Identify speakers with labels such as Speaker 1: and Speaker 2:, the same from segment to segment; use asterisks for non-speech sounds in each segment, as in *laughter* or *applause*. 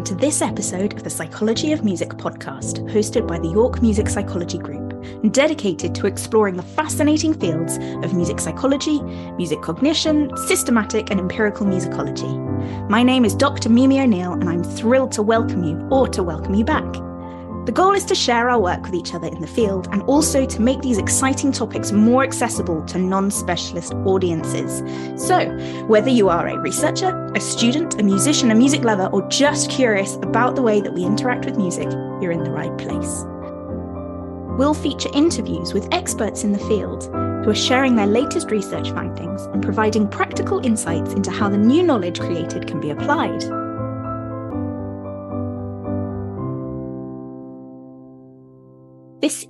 Speaker 1: welcome to this episode of the Psychology of Music podcast, hosted by the York Music Psychology Group, and dedicated to exploring the fascinating fields of music psychology, music cognition, systematic and empirical musicology. My name is Dr. Mimi O'Neill, and I'm thrilled to welcome you or to welcome you back. The goal is to share our work with each other in the field and also to make these exciting topics more accessible to non specialist audiences. So, whether you are a researcher, a student, a musician, a music lover, or just curious about the way that we interact with music, you're in the right place. We'll feature interviews with experts in the field who are sharing their latest research findings and providing practical insights into how the new knowledge created can be applied.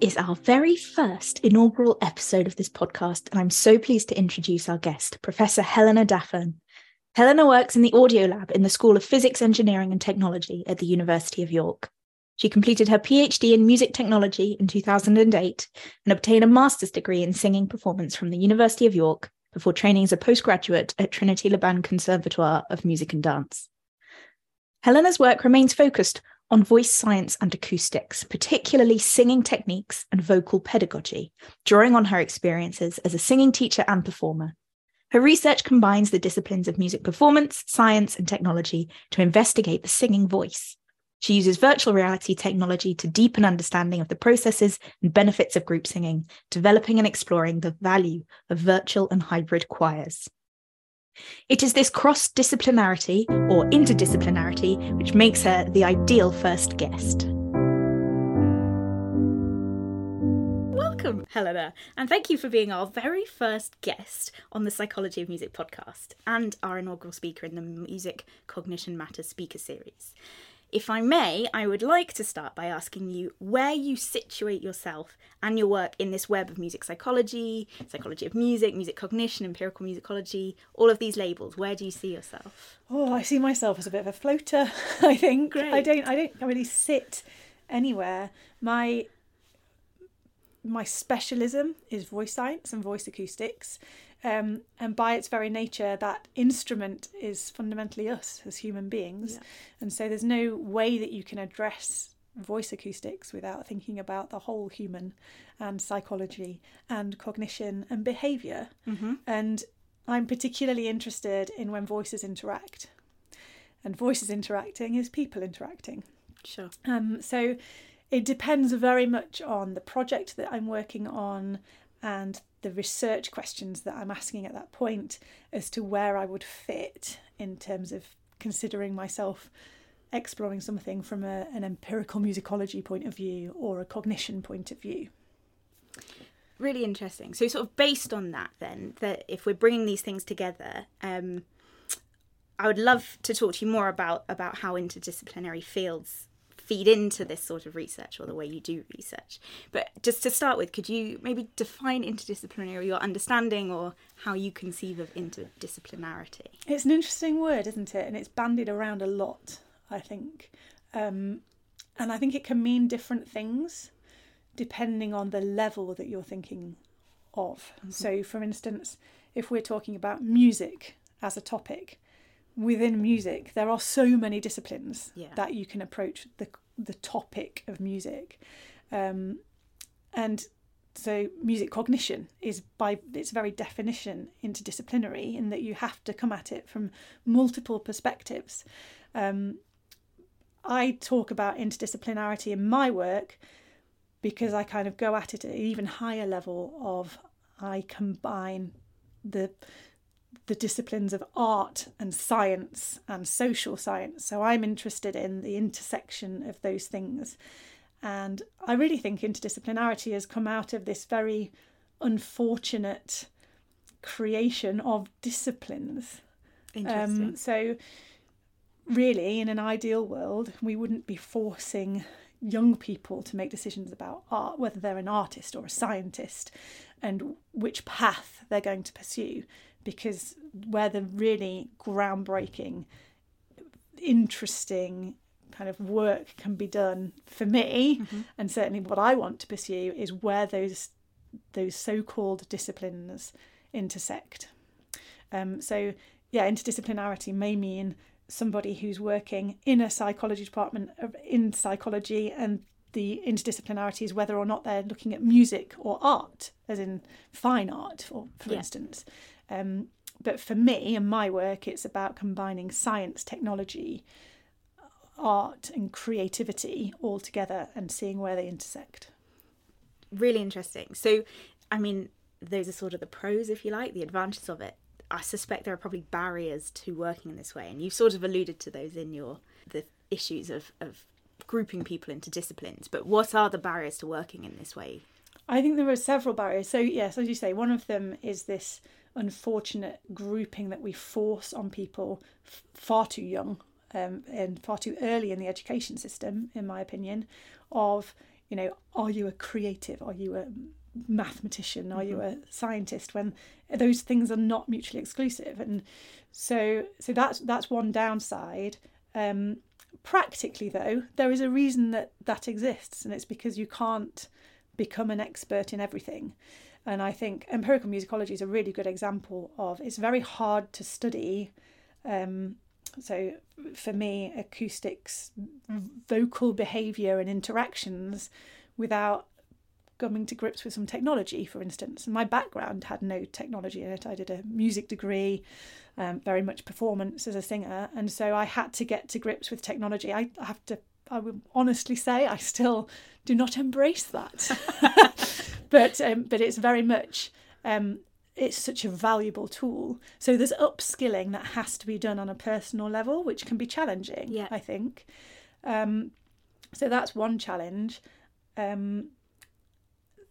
Speaker 1: Is our very first inaugural episode of this podcast, and I'm so pleased to introduce our guest, Professor Helena Daffern. Helena works in the audio lab in the School of Physics, Engineering and Technology at the University of York. She completed her PhD in music technology in 2008 and obtained a master's degree in singing performance from the University of York before training as a postgraduate at Trinity Laban Conservatoire of Music and Dance. Helena's work remains focused on voice science and acoustics, particularly singing techniques and vocal pedagogy, drawing on her experiences as a singing teacher and performer. Her research combines the disciplines of music performance, science, and technology to investigate the singing voice. She uses virtual reality technology to deepen understanding of the processes and benefits of group singing, developing and exploring the value of virtual and hybrid choirs. It is this cross disciplinarity or interdisciplinarity which makes her the ideal first guest. Welcome, Helena, and thank you for being our very first guest on the Psychology of Music podcast and our inaugural speaker in the Music Cognition Matters speaker series. If I may, I would like to start by asking you where you situate yourself and your work in this web of music psychology, psychology of music, music cognition, empirical musicology, all of these labels. Where do you see yourself?
Speaker 2: Oh, I see myself as a bit of a floater, *laughs* I think.
Speaker 1: Great.
Speaker 2: I don't I don't really sit anywhere. My my specialism is voice science and voice acoustics. Um, and by its very nature, that instrument is fundamentally us as human beings.
Speaker 1: Yeah.
Speaker 2: And so there's no way that you can address voice acoustics without thinking about the whole human and psychology and cognition and behavior.
Speaker 1: Mm-hmm.
Speaker 2: And I'm particularly interested in when voices interact. And voices interacting is people interacting.
Speaker 1: Sure.
Speaker 2: Um, so it depends very much on the project that I'm working on and the research questions that I'm asking at that point as to where I would fit in terms of considering myself exploring something from a, an empirical musicology point of view or a cognition point of view.
Speaker 1: Really interesting. So, sort of based on that, then, that if we're bringing these things together, um, I would love to talk to you more about about how interdisciplinary fields feed into this sort of research or the way you do research. But just to start with, could you maybe define interdisciplinary, your understanding or how you conceive of interdisciplinarity?
Speaker 2: It's an interesting word, isn't it? And it's bandied around a lot, I think. Um, and I think it can mean different things depending on the level that you're thinking of.
Speaker 1: Mm-hmm.
Speaker 2: So, for instance, if we're talking about music as a topic, within music, there are so many disciplines
Speaker 1: Yeah.
Speaker 2: that you can approach the the topic of music, um, and so music cognition is by its very definition interdisciplinary in that you have to come at it from multiple perspectives. Um, I talk about interdisciplinarity in my work because I kind of go at it at an even higher level of I combine the the disciplines of art and science and social science. So I'm interested in the intersection of those things. And I really think interdisciplinarity has come out of this very unfortunate creation of disciplines.
Speaker 1: Interesting.
Speaker 2: Um, so, really, in an ideal world, we wouldn't be forcing young people to make decisions about art, whether they're an artist or a scientist, and which path they're going to pursue, because where the really groundbreaking, interesting kind of work can be done for me,
Speaker 1: Mhm.
Speaker 2: and certainly what I want to pursue is where those those so-called disciplines intersect. Um, so yeah, interdisciplinarity may mean somebody who's working in a psychology department in psychology and the interdisciplinarity is whether or not they're looking at music or art, as in fine art, for, for yeah. instance. Um, but for me and my work, it's about combining science, technology, art, and creativity all together and seeing where they intersect.
Speaker 1: Really interesting. So, I mean, those are sort of the pros, if you like, the advantages of it. I suspect there are probably barriers to working in this way, and you've sort of alluded to those in your the issues of, of grouping people into disciplines. But what are the barriers to working in this way?
Speaker 2: I think there are several barriers. So yes, as you say, one of them is this unfortunate grouping that we force on people f- far too young um, and far too early in the education system, in my opinion, of you know, are you a creative? Are you a mathematician? Are mm-hmm. you a scientist? When those things are not mutually exclusive, and so so that's that's one downside. Um, practically, though, there is a reason that that exists, and it's because you can't become an expert in everything. And I think empirical musicology is a really good example of it's very hard to study. Um, so for me, acoustics, vocal behaviour, and interactions without coming to grips with some technology, for instance. And my background had no technology in it. I did a music degree, um, very much performance as a singer, and so I had to get to grips with technology. I have to, I would honestly say, I still do not embrace that, *laughs* but um, but it's very much. Um, it's such a valuable tool. So there's upskilling that has to be done on a personal level, which can be challenging. Yeah. I think. Um, so that's one challenge. Um,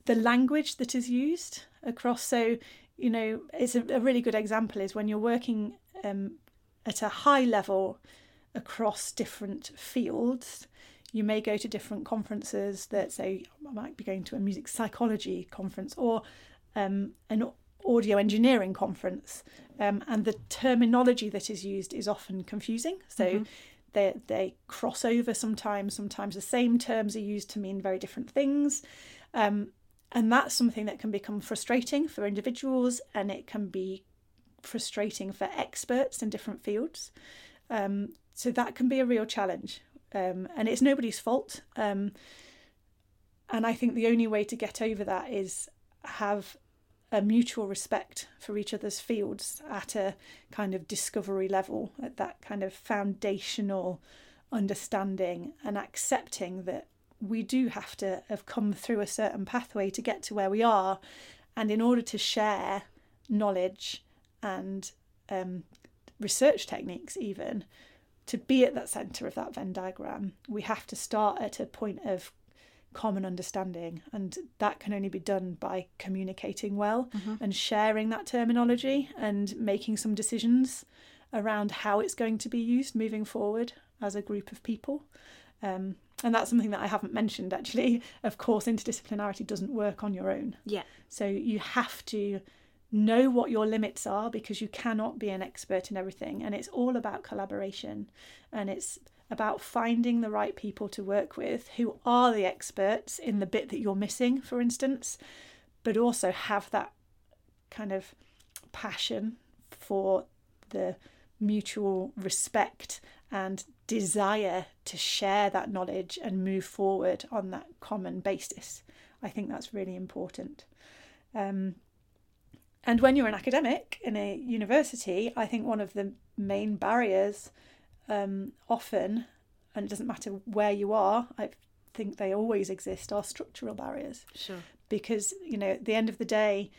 Speaker 2: the language that is used across. So, you know, it's a, a really good example is when you're working um, at a high level across different fields. You may go to different conferences that say I might be going to a music psychology conference or um, an audio engineering conference, um, and the terminology that is used is often confusing. So mm-hmm. they they cross over sometimes. Sometimes the same terms are used to mean very different things. Um, and that's something that can become frustrating for individuals and it can be frustrating for experts in different fields. Um, so that can be a real challenge. Um, and it's nobody's fault. Um, and I think the only way to get over that is have a mutual respect for each other's fields at a kind of discovery level, at that kind of foundational understanding and accepting that we do have to have come through a certain pathway to get to where we are. And in order to share knowledge and um, research techniques, even to be at that centre of that Venn diagram, we have to start at a point of common understanding. And that can only be done by communicating well mm-hmm. and sharing that terminology and making some decisions around how it's going to be used moving forward as a group of people. Um, and that's something that I haven't mentioned actually. Of course, interdisciplinarity doesn't work on your own.
Speaker 1: Yeah.
Speaker 2: So you have to know what your limits are because you cannot be an expert in everything. And it's all about collaboration and it's about finding the right people to work with who are the experts in the bit that you're missing, for instance, but also have that kind of passion for the mutual respect and desire to share that knowledge and move forward on that common basis. I think that's really important. Um, and when you're an academic in a university, I think one of the main barriers um, often, and it doesn't matter where you are, I think they always exist, are structural barriers.
Speaker 1: Sure.
Speaker 2: Because, you know, at the end of the day,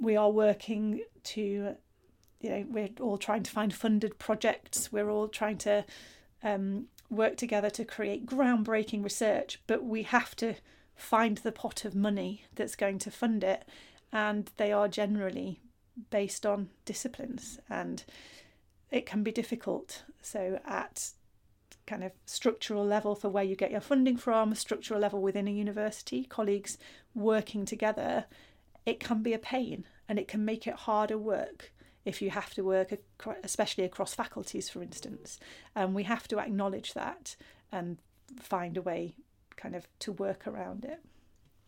Speaker 2: we are working to, you know, we're all trying to find funded projects, we're all trying to um, work together to create groundbreaking research, but we have to find the pot of money that's going to fund it, and they are generally based on disciplines, and it can be difficult. So, at kind of structural level for where you get your funding from, structural level within a university, colleagues working together, it can be a pain and it can make it harder work if you have to work, especially across faculties, for instance. And we have to acknowledge that and find a way kind of to work around it.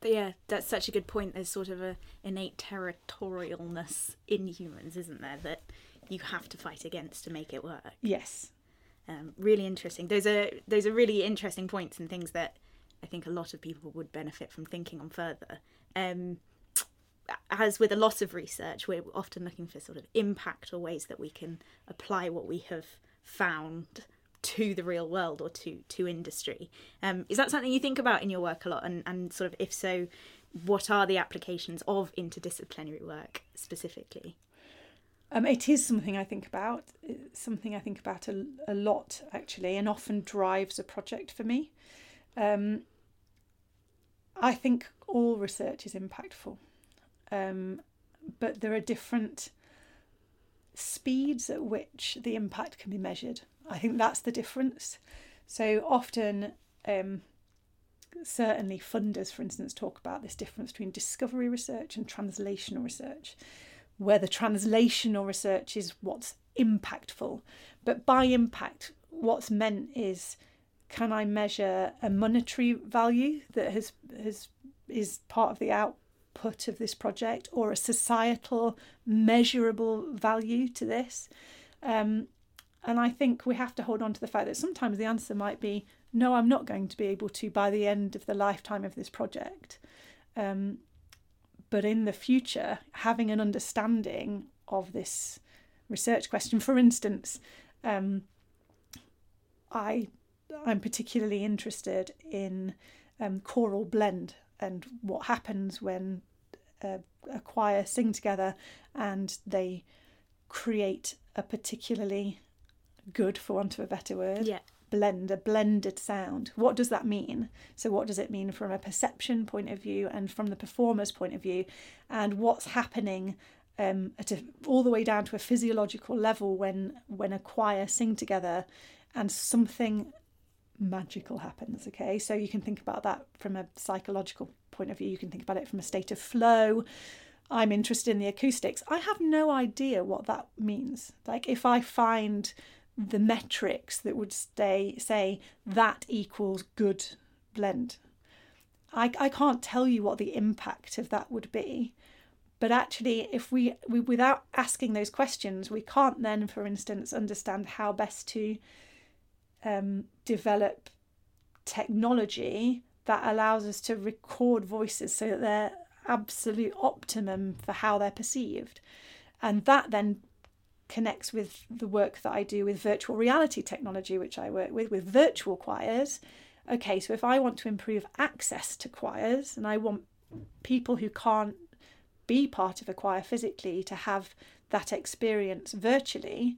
Speaker 1: But yeah, that's such a good point. There's sort of a innate territorialness in humans, isn't there, that you have to fight against to make it work.
Speaker 2: Yes.
Speaker 1: Um, really interesting. Those are those are really interesting points and things that I think a lot of people would benefit from thinking on further. Um, as with a lot of research, we're often looking for sort of impact or ways that we can apply what we have found to the real world or to to industry. Um, is that something you think about in your work a lot? And and sort of if so, what are the applications of interdisciplinary work specifically?
Speaker 2: Um, it is something I think about. It's something I think about a, a lot actually, and often drives a project for me. Um, I think all research is impactful, um, but there are different speeds at which the impact can be measured. I think that's the difference. So often, um, certainly funders, for instance, talk about this difference between discovery research and translational research, where the translational research is what's impactful. But by impact, what's meant is can I measure a monetary value that has has is part of the output of this project or a societal measurable value to this? Um, and I think we have to hold on to the fact that sometimes the answer might be no, I'm not going to be able to by the end of the lifetime of this project. Um, but in the future, having an understanding of this research question, for instance, um, I I'm particularly interested in um, choral blend and what happens when a, a choir sing together and they create a particularly good, for want of a better word,
Speaker 1: yeah.
Speaker 2: blend, a blended sound. What does that mean? So, what does it mean from a perception point of view and from the performer's point of view? And what's happening um, at a, all the way down to a physiological level when when a choir sing together and something magical happens okay so you can think about that from a psychological point of view you can think about it from a state of flow i'm interested in the acoustics i have no idea what that means like if i find the metrics that would stay say that equals good blend I, I can't tell you what the impact of that would be but actually if we, we without asking those questions we can't then for instance understand how best to um, develop technology that allows us to record voices so that they're absolute optimum for how they're perceived. And that then connects with the work that I do with virtual reality technology, which I work with, with virtual choirs. Okay, so if I want to improve access to choirs and I want people who can't be part of a choir physically to have that experience virtually,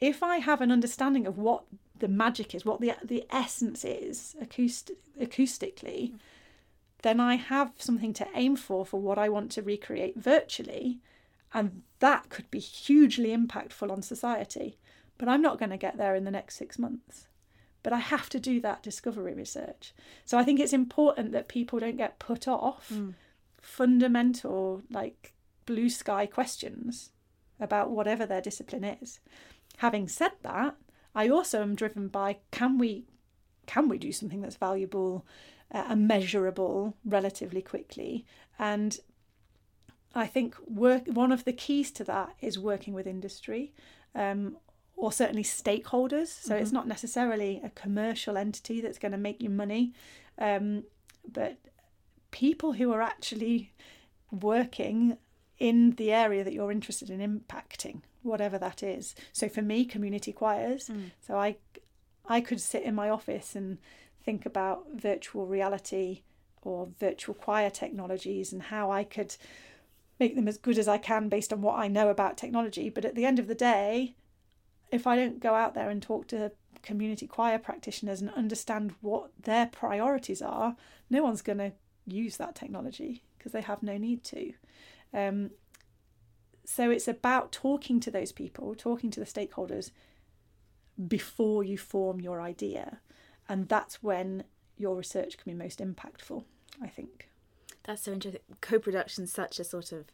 Speaker 2: if I have an understanding of what the magic is, what the the essence is acoustic, acoustically, mm. then I have something to aim for for what I want to recreate virtually, and that could be hugely impactful on society. But I'm not going to get there in the next six months. But I have to do that discovery research. So I think it's important that people don't get put off mm. fundamental, like blue sky questions about whatever their discipline is. Having said that, I also am driven by can we can we do something that's valuable uh, and measurable relatively quickly and I think work one of the keys to that is working with industry um, or certainly stakeholders. So mm-hmm. it's not necessarily a commercial entity that's going to make you money, um, but people who are actually working in the area that you're interested in impacting whatever that is. So for me, community choirs. Mm. So I, I could sit in my office and think about virtual reality or virtual choir technologies and how I could make them as good as I can based on what I know about technology. But at the end of the day, if I don't go out there and talk to community choir practitioners and understand what their priorities are, no one's going to use that technology because they have no need to. Um, so it's about talking to those people, talking to the stakeholders before you form your idea. And that's when your research can be most impactful, I think.
Speaker 1: That's so interesting. Co production such a sort of,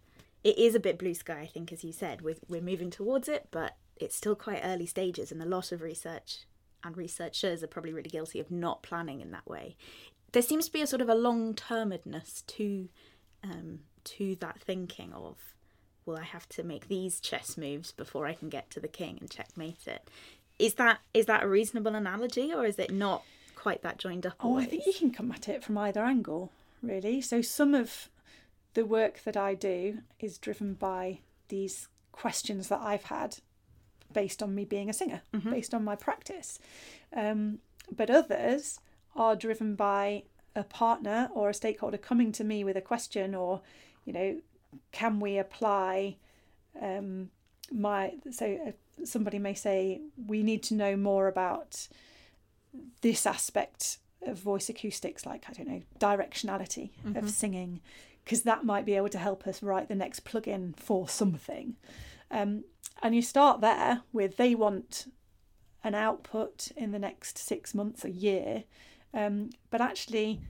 Speaker 1: it is a bit blue sky, I think, as you said. We're, we're moving towards it, but it's still quite early stages, and a lot of research and researchers are probably really guilty of not planning in that way. There seems to be a sort of a long termedness to um, to that thinking of well, I have to make these chess moves before I can get to the king and checkmate it. is that is that a reasonable analogy or is it not quite that joined up?
Speaker 2: Oh,
Speaker 1: always?
Speaker 2: I think you can come at it from either angle, really. So some of the work that I do is driven by these questions that I've had based on me being a singer, mm-hmm. based on my practice. Um, but others are driven by a partner or a stakeholder coming to me with a question or, you know, can we apply um, my so uh, somebody may say we need to know more about this aspect voice acoustics like i don't know directionality mm-hmm. of singing because that might be able to help us write the next plugin for something um, and you start there with they want an output in the next six months a year um, but actually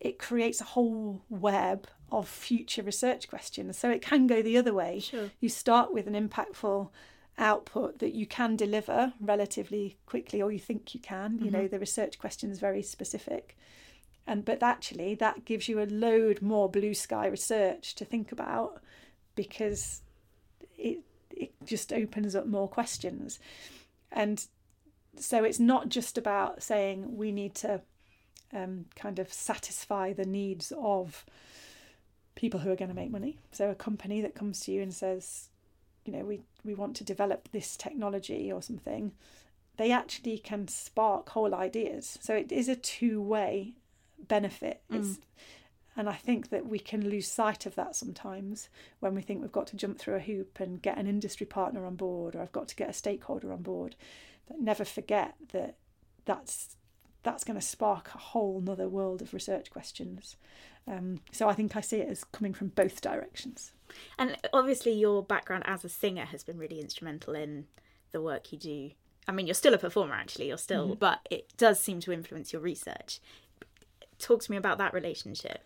Speaker 2: it creates a whole web of future research questions. So it can go the other way.
Speaker 1: Sure.
Speaker 2: You start with an impactful output that you can deliver relatively quickly, or you think you can. Mm-hmm. You know, mm-hmm. the research question is very specific. And but actually that gives you a load more blue sky research to think about because it it just opens up more questions. And so it's not just about saying we need to um, kind of satisfy the needs of people who are going to make money. So a company that comes to you and says, you know, we, we want to develop this technology or something, they actually can spark whole ideas. So it is a two way benefit. Mm. And I think that we can lose sight of that sometimes when we think we've got to jump through a hoop and get an industry partner on board or I've got to get a stakeholder on board. But never forget that that's that's going to spark a whole nother world of research questions. Um, so I think I see it as coming from both directions.
Speaker 1: And obviously, your background as a singer has been really instrumental in the work you do. I mean, you're still a performer, actually. You're still, mm-hmm. but it does seem to influence your research. Talk to me about that relationship.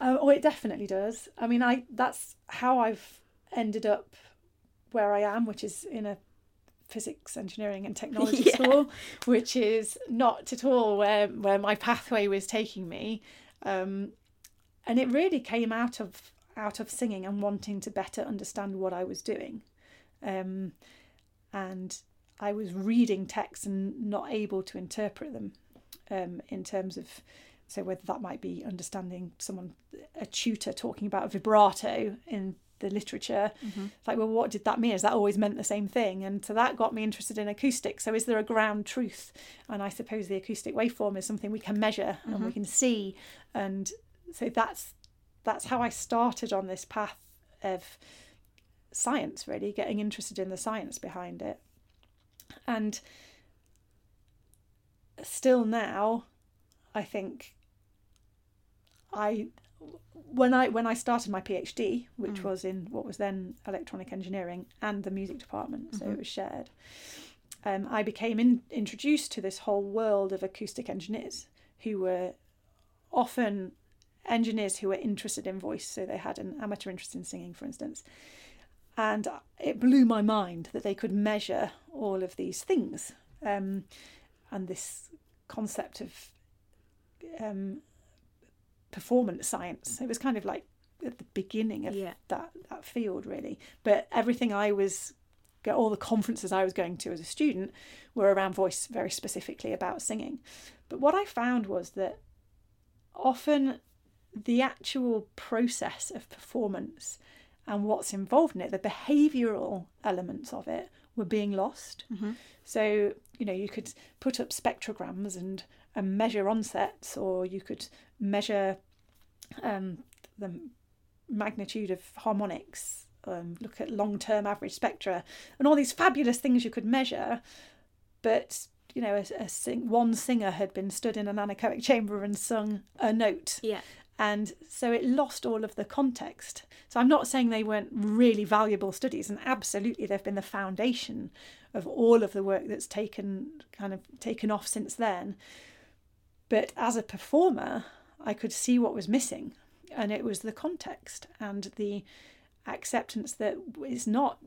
Speaker 2: Uh, oh, it definitely does. I mean, I that's how I've ended up where I am, which is in a physics, engineering, and *laughs* technology yeah. school, which is not at all where where my pathway was taking me. Um, and it really came out of out of singing and wanting to better understand what I was doing. Um, and I was reading texts and not able to interpret them um, in terms of so whether that might be understanding someone a tutor talking about vibrato in the literature. Mm-hmm. It's like, well, what did that mean? Has that always meant the same thing? And so that got me interested in acoustics. So is there a ground truth? And I suppose the acoustic waveform is something we can measure mm-hmm. and we mm-hmm. can see. And so that's that's how I started on this path of science, really, getting interested in the science behind it. And still now, I think I when I when I started my PhD, which mm. was in what was then electronic engineering and the music department, so mm-hmm. it was shared. Um, I became in, introduced to this whole world of acoustic engineers who were often engineers who were interested in voice, so they had an amateur interest in singing, for instance. And it blew my mind that they could measure all of these things um, and this concept of um, performance science. It was kind of like at the beginning of yeah. that that field really. But everything I was all the conferences I was going to as a student were around voice very specifically about singing. But what I found was that often the actual process of performance and what's involved in it, the behavioural elements of it, were being lost. Mm-hmm. So, you know, you could put up spectrograms and, and measure onsets, or you could measure um, the magnitude of harmonics, um, look at long term average spectra, and all these fabulous things you could measure. But you know, a, a sing, one singer had been stood in an anechoic chamber and sung a note.
Speaker 1: Yeah.
Speaker 2: And so it lost all of the context. So I'm not saying they weren't really valuable studies, and absolutely they've been the foundation of all of the work that's taken kind of taken off since then. But as a performer, I could see what was missing, and it was the context and the acceptance that it's not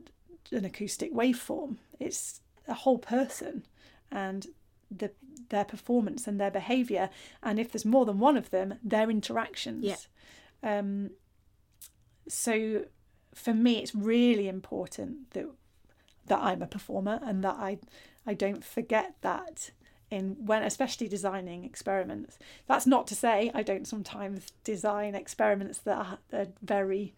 Speaker 2: an acoustic waveform, it's a whole person and the their performance and their behavior and if there's more than one of them their interactions
Speaker 1: yeah.
Speaker 2: um so for me it's really important that that I'm a performer and that I I don't forget that in when especially designing experiments. That's not to say I don't sometimes design experiments that are, are very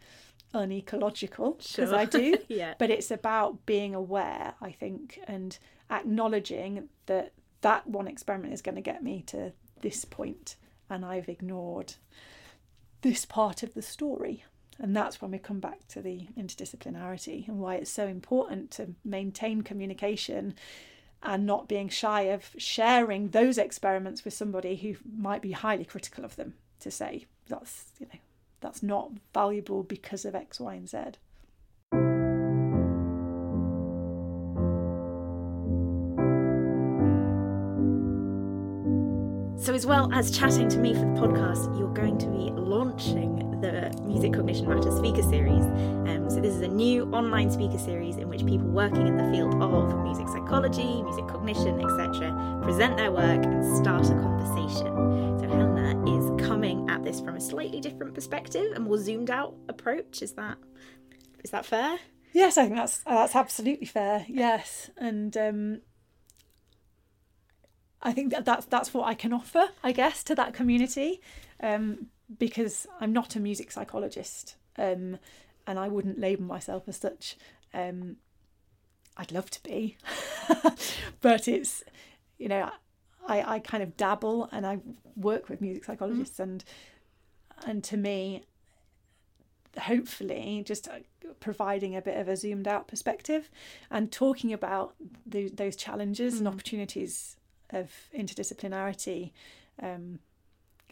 Speaker 2: unecological because
Speaker 1: Sure.
Speaker 2: I do. *laughs*
Speaker 1: Yeah.
Speaker 2: But it's about being aware, I think, and acknowledging that that one experiment is going to get me to this point and I've ignored this part of the story. And that's when we come back to the interdisciplinarity and why it's so important to maintain communication and not being shy of sharing those experiments with somebody who might be highly critical of them to say that's you know that's not valuable because of X, Y, and Z.
Speaker 1: So, as well as chatting to me for the podcast, you're going to be launching the Music Cognition Matters speaker series. Um, so, this is a new online speaker series in which people working in the field of music psychology, music cognition, etc., present their work and start a conversation. So, Helena is coming at this from a slightly different perspective, a more zoomed out approach. Is that is that fair?
Speaker 2: Yes, I think that's that's absolutely fair. Yes, and um, I think that that's that's what I can offer, I guess, to that community, um, because I'm not a music psychologist, um, and I wouldn't label myself as such. Um, I'd love to be, *laughs* but it's you know I I kind of dabble and I work with music psychologists, and and to me hopefully just uh, providing a bit of a zoomed out perspective and talking about the, those challenges and opportunities of interdisciplinarity um,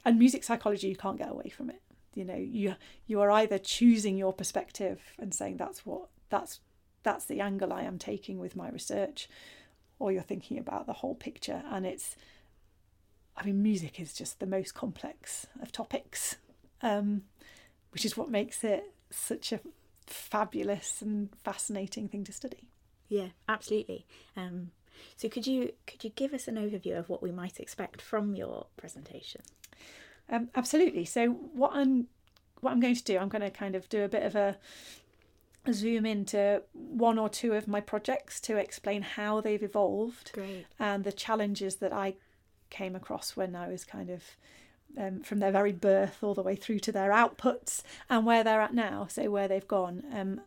Speaker 2: and music psychology you can't get away from it you know you you are either choosing your perspective and saying that's what that's that's the angle I am taking with my research or you're thinking about the whole picture and it's I mean music is just the most complex of topics um, which is what makes it such a fabulous and fascinating thing to study.
Speaker 1: Yeah, absolutely. Um, so could you could you give us an overview of what we might expect from your presentation?
Speaker 2: Um, absolutely. So what I'm what I'm going to do, I'm going to kind of do a bit of a, zoom into one or two of my projects to explain how they've evolved
Speaker 1: Great.
Speaker 2: and the challenges that I came across when I was kind of um, from their very birth all the way through to their outputs and where they're at now, so where they've gone. Um,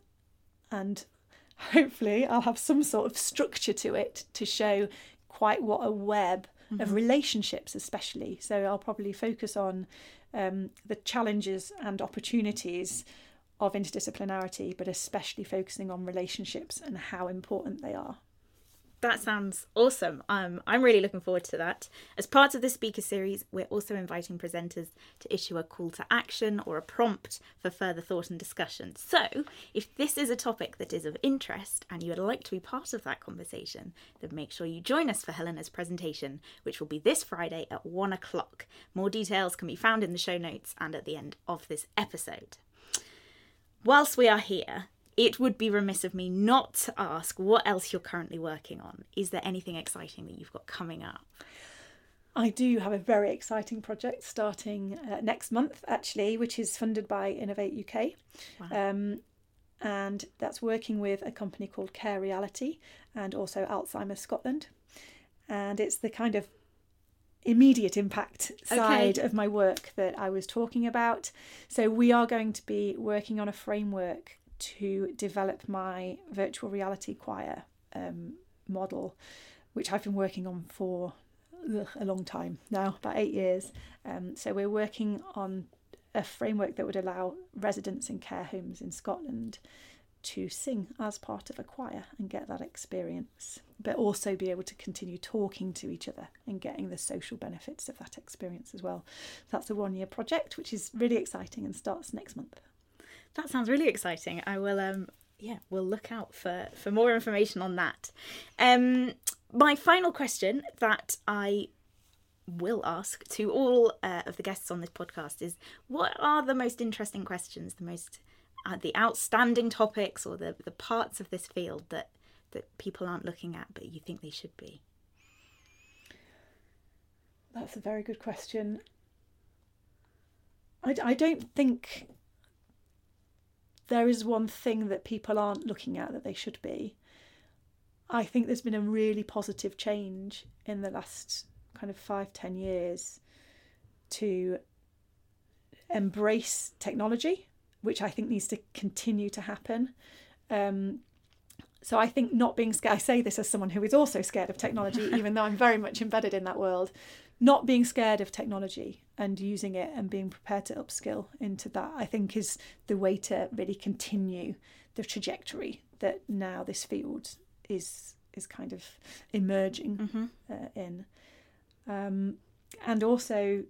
Speaker 2: and hopefully, I'll have some sort of structure to it to show quite what a web of relationships, especially. So I'll probably focus on um, the challenges and opportunities of interdisciplinarity, but especially focusing on relationships and how important they are.
Speaker 1: That sounds awesome. Um, I'm really looking forward to that. As part of the speaker series, we're also inviting presenters to issue a call to action or a prompt for further thought and discussion. So, if this is a topic that is of interest and you would like to be part of that conversation, then make sure you join us for Helena's presentation, which will be this Friday at one o'clock. More details can be found in the show notes and at the end of this episode. Whilst we are here, it would be remiss of me not to ask what else you're currently working on. Is there anything exciting that you've got coming up?
Speaker 2: I do have a very exciting project starting uh, next month, actually, which is funded by Innovate UK. Um, and that's working with a company called Care Reality and also Alzheimer's Scotland. And it's the kind of immediate impact side of my work that I was talking about. So, we are going to be working on a framework to develop my virtual reality choir um, model, which I've been working on for ugh, a long time now, about eight years. Um, so we're working on a framework that would allow residents in care homes in Scotland to sing as part of a choir and get that experience, but also be able to continue talking to each other and getting the social benefits of that experience as well. That's a one year project, which is really exciting and starts next month.
Speaker 1: That sounds really exciting. I will um yeah, we'll look out for for more information on that. Um my final question that I will ask to all uh, of the guests on this podcast is what are the most interesting questions, the most uh, the outstanding topics or the the parts of this field that that people aren't looking at but you think they should be?
Speaker 2: That's a very good question. I, I don't think there is one thing that people aren't looking at that they should be. I think there's been a really positive change in the last kind of five, ten years to embrace technology, which I think needs to continue to happen. Um, so I think not being scared, I say this as someone who is also scared of technology, *laughs* even though I'm very much embedded in that world, not being scared of technology and using it and being prepared to upskill into that, I think is the way to really continue the trajectory that now this field is is kind of emerging mm-hmm. uh, in. Um, and also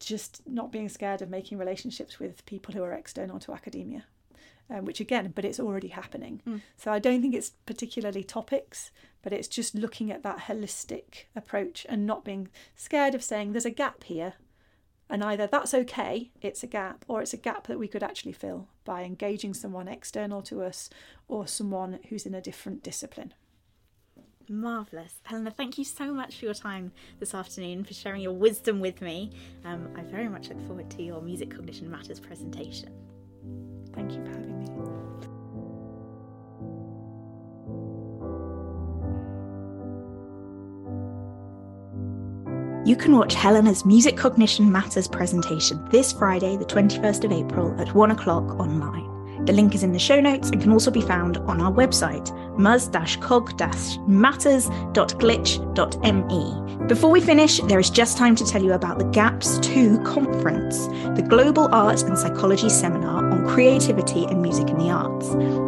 Speaker 2: just not being scared of making relationships with people who are external to academia um, which again, but it's already happening. Mm. So I don't think it's particularly topics, but it's just looking at that holistic approach and not being scared of saying there's a gap here. And either that's okay, it's a gap, or it's a gap that we could actually fill by engaging someone external to us or someone who's in a different discipline.
Speaker 1: Marvellous. Helena, thank you so much for your time this afternoon, for sharing your wisdom with me. Um, I very much look forward to your Music Cognition Matters presentation.
Speaker 2: Thank you for
Speaker 1: You can watch Helena's Music Cognition Matters presentation this Friday, the 21st of April at 1 o'clock online. The link is in the show notes and can also be found on our website, mus-cog-matters.glitch.me. Before we finish, there is just time to tell you about the GAPS 2 conference, the Global Art and Psychology Seminar on Creativity and Music in the Arts,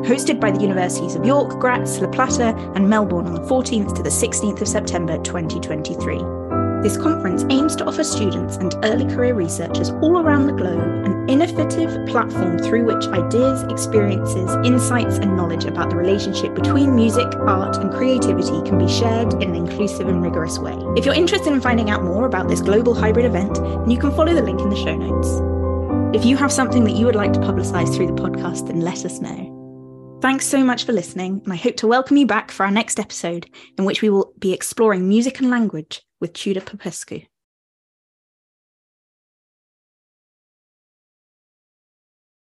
Speaker 1: hosted by the Universities of York, Graz, La Plata, and Melbourne on the 14th to the 16th of September 2023. This conference aims to offer students and early career researchers all around the globe an innovative platform through which ideas, experiences, insights, and knowledge about the relationship between music, art, and creativity can be shared in an inclusive and rigorous way. If you're interested in finding out more about this global hybrid event, then you can follow the link in the show notes. If you have something that you would like to publicise through the podcast, then let us know. Thanks so much for listening, and I hope to welcome you back for our next episode, in which we will be exploring music and language with Tudor Popescu.